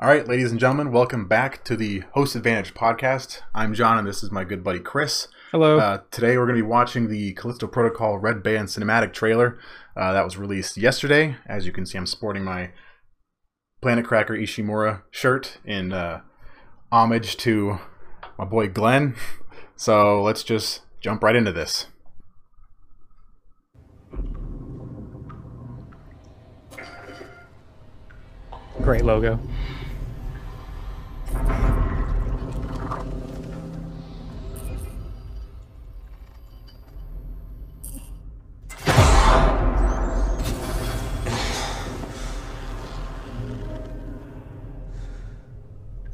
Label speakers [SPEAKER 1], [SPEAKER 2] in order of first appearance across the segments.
[SPEAKER 1] All right, ladies and gentlemen, welcome back to the Host Advantage podcast. I'm John, and this is my good buddy Chris.
[SPEAKER 2] Hello.
[SPEAKER 1] Uh, today, we're going to be watching the Callisto Protocol Red Band cinematic trailer uh, that was released yesterday. As you can see, I'm sporting my Planet Cracker Ishimura shirt in uh, homage to my boy Glen. So let's just jump right into this.
[SPEAKER 2] Great logo.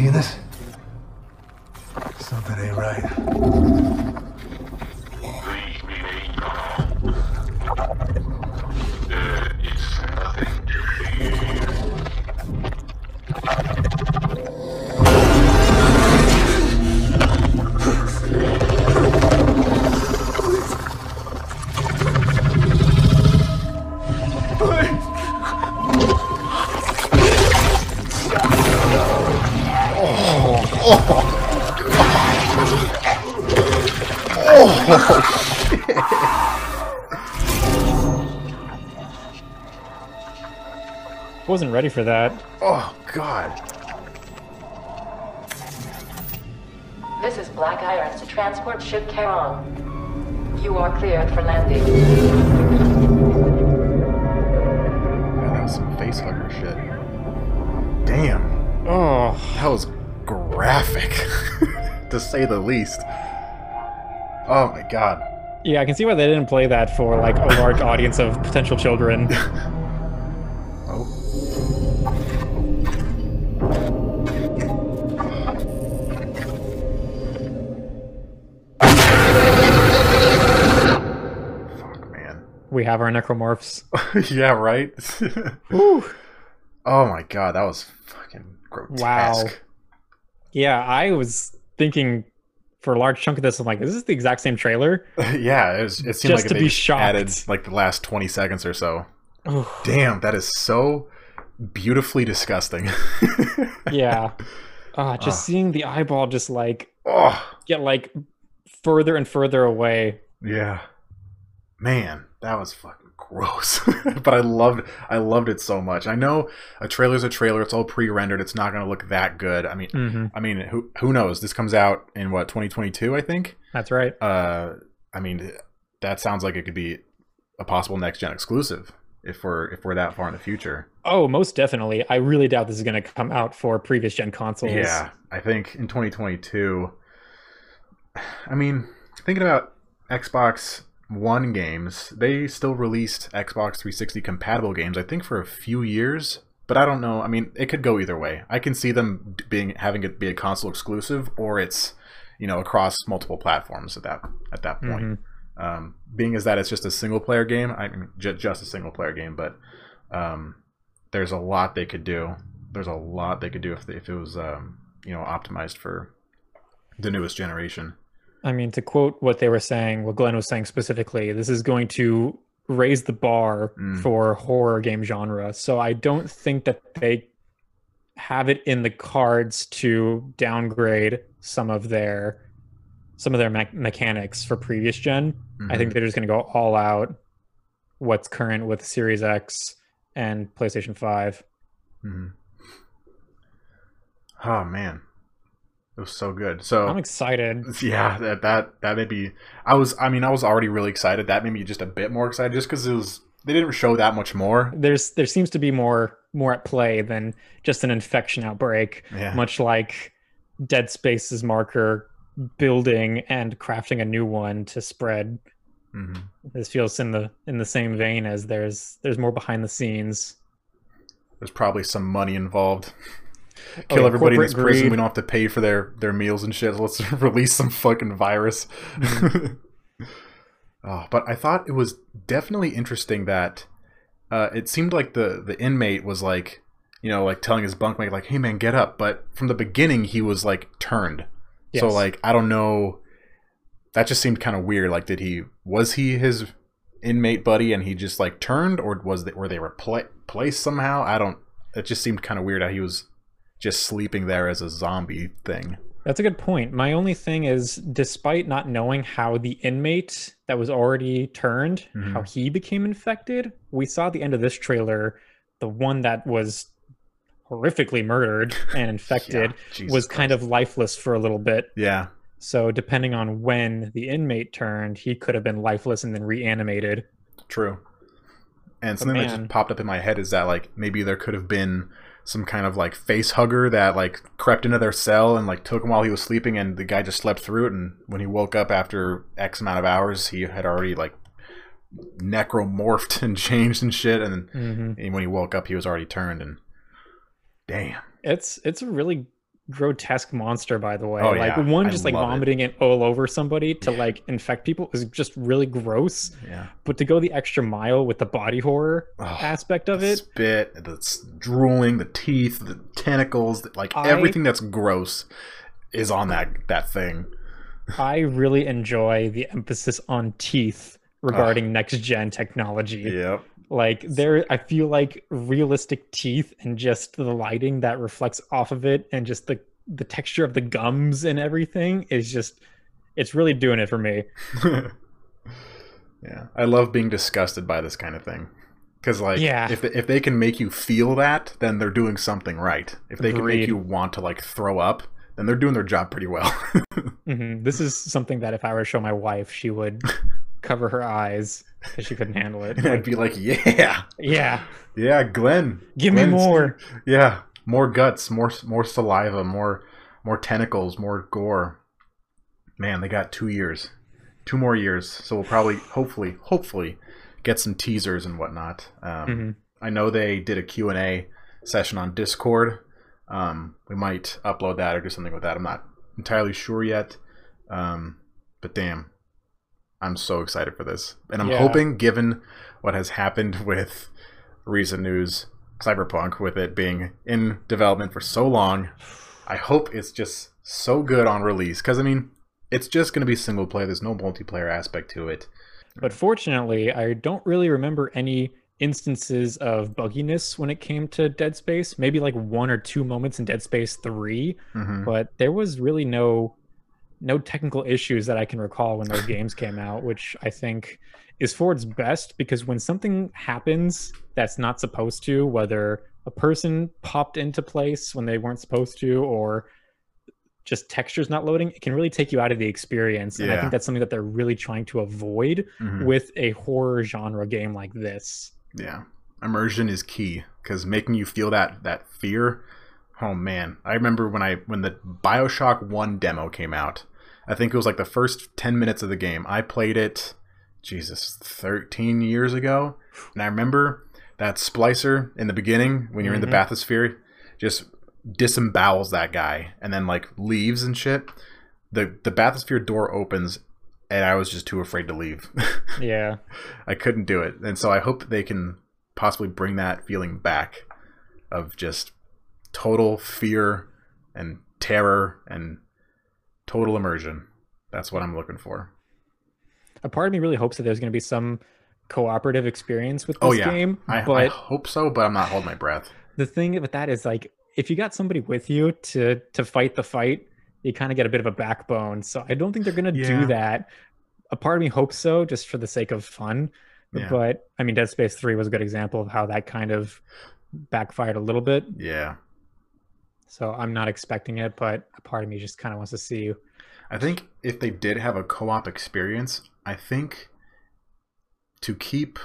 [SPEAKER 3] seeing this?
[SPEAKER 2] Wasn't ready for that.
[SPEAKER 1] Oh, God.
[SPEAKER 4] This is Black Irons to transport ship Charon. You are cleared for landing.
[SPEAKER 1] Man, that was some face hugger shit. Damn.
[SPEAKER 2] Oh,
[SPEAKER 1] That was graphic, to say the least. Oh my god.
[SPEAKER 2] yeah, I can see why they didn't play that for like a large audience of potential children. We have our necromorphs.
[SPEAKER 1] yeah, right? Oh my god, that was fucking grotesque.
[SPEAKER 2] Wow. Yeah, I was thinking for a large chunk of this, I'm like, is this the exact same trailer?
[SPEAKER 1] yeah, it, was, it seemed
[SPEAKER 2] Just
[SPEAKER 1] like
[SPEAKER 2] to
[SPEAKER 1] they
[SPEAKER 2] be shocked.
[SPEAKER 1] added like the last 20 seconds or so.
[SPEAKER 2] Ooh.
[SPEAKER 1] Damn, that is so beautifully disgusting.
[SPEAKER 2] yeah. Uh, just
[SPEAKER 1] Ah.
[SPEAKER 2] seeing the eyeball just like
[SPEAKER 1] oh,
[SPEAKER 2] get like further and further away.
[SPEAKER 1] yeah. Man, that was fucking gross. but I loved I loved it so much. I know a trailer's a trailer, it's all pre-rendered, it's not going to look that good. I mean,
[SPEAKER 2] hmm
[SPEAKER 1] I mean, who who knows? This comes out in what 2022, I think.
[SPEAKER 2] That's right.
[SPEAKER 1] Uh I mean, that sounds like it could be a possible next gen exclusive if we're if we're that far in the future.
[SPEAKER 2] Oh, most definitely. I really doubt this is going to come out for previous gen consoles.
[SPEAKER 1] Yeah, I think in 2022. I mean, thinking about Xbox One games, they still released Xbox 360 compatible games. I think for a few years, but I don't know. I mean, it could go either way. I can see them being having it be a console exclusive, or it's you know across multiple platforms at that at that point.
[SPEAKER 2] Mhm.
[SPEAKER 1] Um, being as that it's just a single player game, I mean, ju- just a single player game, but um, there's a lot they could do. There's a lot they could do if they, if it was um, you know optimized for the newest generation.
[SPEAKER 2] I mean, to quote what they were saying, what Glen was saying specifically, this is going to raise the bar
[SPEAKER 1] Mm.
[SPEAKER 2] for horror game genre. So I don't think that they have it in the cards to downgrade some of their some of their me- mechanics for previous gen. I think they're just going to go all out what's current with Series X and PlayStation 5.
[SPEAKER 1] Mhm. Oh man, it was so good. So
[SPEAKER 2] I'm excited.
[SPEAKER 1] yeah, that that that made me. I was. I mean, I was already really excited. That made me just a bit more excited, just because it was. They didn't show that much more.
[SPEAKER 2] There's there seems to be more more at play than just an infection outbreak.
[SPEAKER 1] Yeah.
[SPEAKER 2] much like Dead Space's marker building and crafting a new one to spread.
[SPEAKER 1] hmm
[SPEAKER 2] This feels in the in the same vein as there's there's more behind the scenes.
[SPEAKER 1] there's probably some money involved.
[SPEAKER 2] Oh,
[SPEAKER 1] Kill everybody in this prison.
[SPEAKER 2] greed.
[SPEAKER 1] We don't have to pay for their their meals and shit. Let's release some fucking virus.
[SPEAKER 2] Mm-hmm.
[SPEAKER 1] oh, but I thought it was definitely interesting that uh, it seemed like the the inmate was like, you know, like telling his bunkmate like, "Hey man, get up." But from the beginning, he was like turned. So like I don't know. That just seemed kind of weird. Like, did he was he his inmate buddy and he just like turned, or was they were they repla- replaced somehow? I don't. It just seemed kind of weird how he was just sleeping there as a zombie thing.
[SPEAKER 2] That's a good point. My only thing is, despite not knowing how the inmate that was already turned,
[SPEAKER 1] Mhm.
[SPEAKER 2] how he became infected, we saw at the end of this trailer, the one that was horrifically murdered and infected
[SPEAKER 1] Jesus
[SPEAKER 2] was kind of lifeless for a little bit.
[SPEAKER 1] Yeah,
[SPEAKER 2] So depending on when the inmate turned, he could have been lifeless and then reanimated.
[SPEAKER 1] true. And something that just popped up in my head is that like maybe there could have been some kind of like face hugger that like crept into their cell and like took him while he was sleeping and the guy just slept through it and when he woke up after X amount of hours he had already like necromorphed and changed and shit and,
[SPEAKER 2] hmm
[SPEAKER 1] and when he woke up he was already turned and damn.
[SPEAKER 2] It's it's a really grotesque monster, by the way.
[SPEAKER 1] Oh,
[SPEAKER 2] like
[SPEAKER 1] yeah.
[SPEAKER 2] one
[SPEAKER 1] I
[SPEAKER 2] just like
[SPEAKER 1] love it.
[SPEAKER 2] vomiting it all over somebody to like infect people is just really gross.
[SPEAKER 1] yeah
[SPEAKER 2] But to go the extra mile with the body horror
[SPEAKER 1] Oh,
[SPEAKER 2] aspect of it,
[SPEAKER 1] spit the drooling the teeth the tentacles like
[SPEAKER 2] I-
[SPEAKER 1] everything that's gross is on that that thing
[SPEAKER 2] I really enjoy the emphasis on teeth regarding next gen technology.
[SPEAKER 1] yep
[SPEAKER 2] Like there I feel like realistic teeth and just the lighting that reflects off of it and just the the texture of the gums and everything is just it's really doing it for me.
[SPEAKER 1] yeah i love being disgusted by this kind of thing. Because like
[SPEAKER 2] Yeah.
[SPEAKER 1] if, they, if they can make you feel that then they're doing something right. If they can make you want to like throw up then they're doing their job pretty well.
[SPEAKER 2] Hmm This is something that if I were to show my wife, she would cover her eyes because she couldn't handle it.
[SPEAKER 1] and i'd be like yeah.
[SPEAKER 2] Yeah,
[SPEAKER 1] yeah glen.
[SPEAKER 2] Give me more.
[SPEAKER 1] yeah more guts more more saliva more more tentacles more gore. Man they got two years. Two more years. So we'll probably hopefully hopefully get some teasers and whatnot. Um,
[SPEAKER 2] Mhm.
[SPEAKER 1] i know they did a q&a session on discord. Um, we might upload that or do something with that. I'm not entirely sure yet. Um, but damn i'm so excited for this and i'm
[SPEAKER 2] Yeah.
[SPEAKER 1] hoping given what has happened with recent news cyberpunk with it being in development for so long i hope it's just so good on release because i mean it's just going to be single player there's no multiplayer aspect to it
[SPEAKER 2] But fortunately, I don't really remember any instances of bugginess when it came to Dead Space. Maybe like one or two moments in Dead Space 3,
[SPEAKER 1] Mhm.
[SPEAKER 2] but there was really no no technical issues that I can recall when those games came out, which I think is for its best because when something happens that's not supposed to, whether a person popped into place when they weren't supposed to or just textures not loading, it can really take you out of the experience. And I think that's something that they're really trying to avoid
[SPEAKER 1] Mhm.
[SPEAKER 2] with a horror genre game like this.
[SPEAKER 1] Yeah, immersion is key because making you feel that that fear. Oh man, I remember when I when the Bioshock One demo came out. I think it was like the first ten minutes of the game. I played it, Jesus, thirteen years ago, and I remember that splicer in the beginning when you're in the
[SPEAKER 2] Mhm.
[SPEAKER 1] bathysphere just disembowels that guy and then like leaves and shit. The the bathysphere door opens and I was just too afraid to leave.
[SPEAKER 2] Yeah.
[SPEAKER 1] I couldn't do it. And so I hope they can possibly bring that feeling back of just total fear and terror and total immersion. That's what I'm looking for.
[SPEAKER 2] A part of me really hopes that there's going to be some cooperative experience with oh, this
[SPEAKER 1] Oh yeah.
[SPEAKER 2] game.
[SPEAKER 1] I,
[SPEAKER 2] but
[SPEAKER 1] I hope so, but I'm not holding my breath.
[SPEAKER 2] the thing with that is like if you got somebody with you to to fight the fight you kind of get a bit of a backbone so i don't think they're going to
[SPEAKER 1] Yeah.
[SPEAKER 2] do that a part of me hopes so just for the sake of fun
[SPEAKER 1] Yeah.
[SPEAKER 2] but i mean dead space 3 was a good example of how that kind of backfired a little bit
[SPEAKER 1] Yeah.
[SPEAKER 2] So i'm not expecting it but a part of me just kind of wants to see you.
[SPEAKER 1] I think if they did have a co-op experience, I think to keep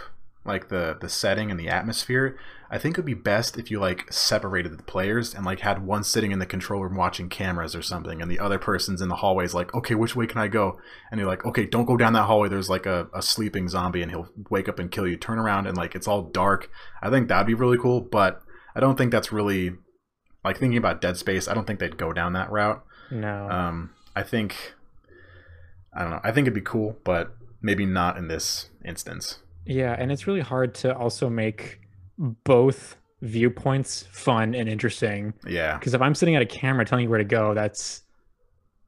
[SPEAKER 1] like the the setting and the atmosphere, I think it would be best if you like separated the players and like had one sitting in the control room watching cameras or something, and the other person's in the hallways like, okay, which way can I go? And you're like, okay, don't go down that hallway. There's like a, a sleeping zombie, and he'll wake up and kill you. Turn around and like it's all dark. I think that'd be really cool, but I don't think that's really like thinking about Dead Space. I don't think they'd go down that route.
[SPEAKER 2] No.
[SPEAKER 1] Um, I think I don't know. I think it'd be cool, but maybe not in this instance.
[SPEAKER 2] Yeah, and it's really hard to also make both viewpoints fun and interesting.
[SPEAKER 1] Yeah,
[SPEAKER 2] Because if I'm sitting at a camera telling you where to go, that's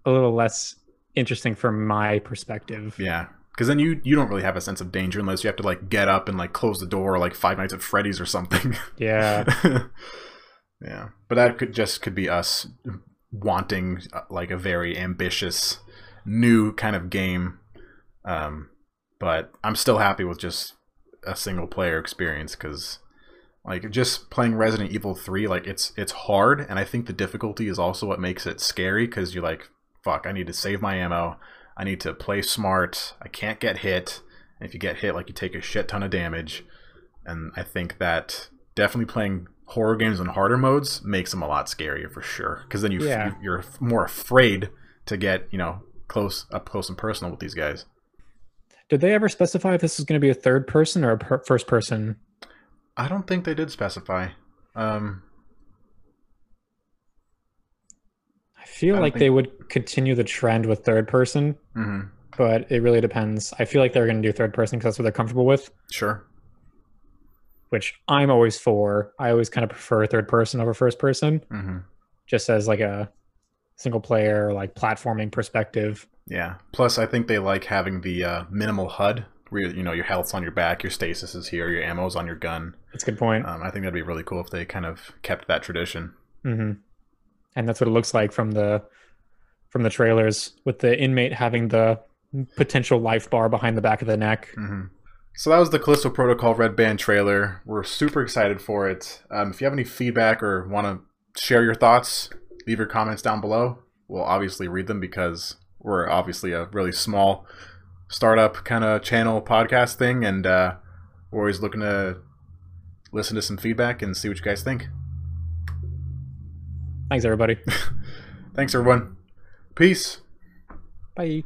[SPEAKER 2] a little less interesting from my perspective.
[SPEAKER 1] yeah. Because then you you don't really have a sense of danger unless you have to like get up and like close the door like Five Nights at Freddy's or something.
[SPEAKER 2] Yeah.
[SPEAKER 1] yeah, but that could just could be us wanting uh, like a very ambitious new kind of game. Um, but I'm still happy with just a single player experience because like just playing Resident Evil 3 like it's it's hard and I think the difficulty is also what makes it scary because you're like fuck I need to save my ammo. I need to play smart. I can't get hit. If you get hit like you take a shit ton of damage. And I think that definitely playing horror games in harder modes makes them a lot scarier for sure because then you,
[SPEAKER 2] Yeah.
[SPEAKER 1] you you're more afraid to get you know close up close and personal with these guys
[SPEAKER 2] Did they ever specify if this is going to be a third person or a per- first person?
[SPEAKER 1] I don't think they did specify um
[SPEAKER 2] I feel
[SPEAKER 1] I
[SPEAKER 2] like
[SPEAKER 1] think-
[SPEAKER 2] they would continue the trend with third person,
[SPEAKER 1] mhm,
[SPEAKER 2] but it really depends. I feel like they're going to do third person because that's what they're comfortable with,
[SPEAKER 1] sure
[SPEAKER 2] which I'm always for. I always kind of prefer third person over first person,
[SPEAKER 1] hmm
[SPEAKER 2] just as like a single player, like platforming perspective.
[SPEAKER 1] Yeah. Plus, I think they like having the uh, minimal HUD, where you know your health's on your back, your stasis is here, your ammo's on your gun.
[SPEAKER 2] That's a good point.
[SPEAKER 1] Um, I think that'd be really cool if they kind of kept that tradition.
[SPEAKER 2] hmm And that's what it looks like from the from the trailers, with the inmate having the potential life bar behind the back of the neck.
[SPEAKER 1] hmm So that was the Callisto Protocol Red Band trailer. We're super excited for it. Um, if you have any feedback or want to share your thoughts, leave your comments down below. We'll obviously read them because we're obviously a really small startup kind of channel podcast thing, and uh, we're always looking to listen to some feedback and see what you guys think.
[SPEAKER 2] Thanks, everybody.
[SPEAKER 1] Thanks, everyone. Peace.
[SPEAKER 2] Bye.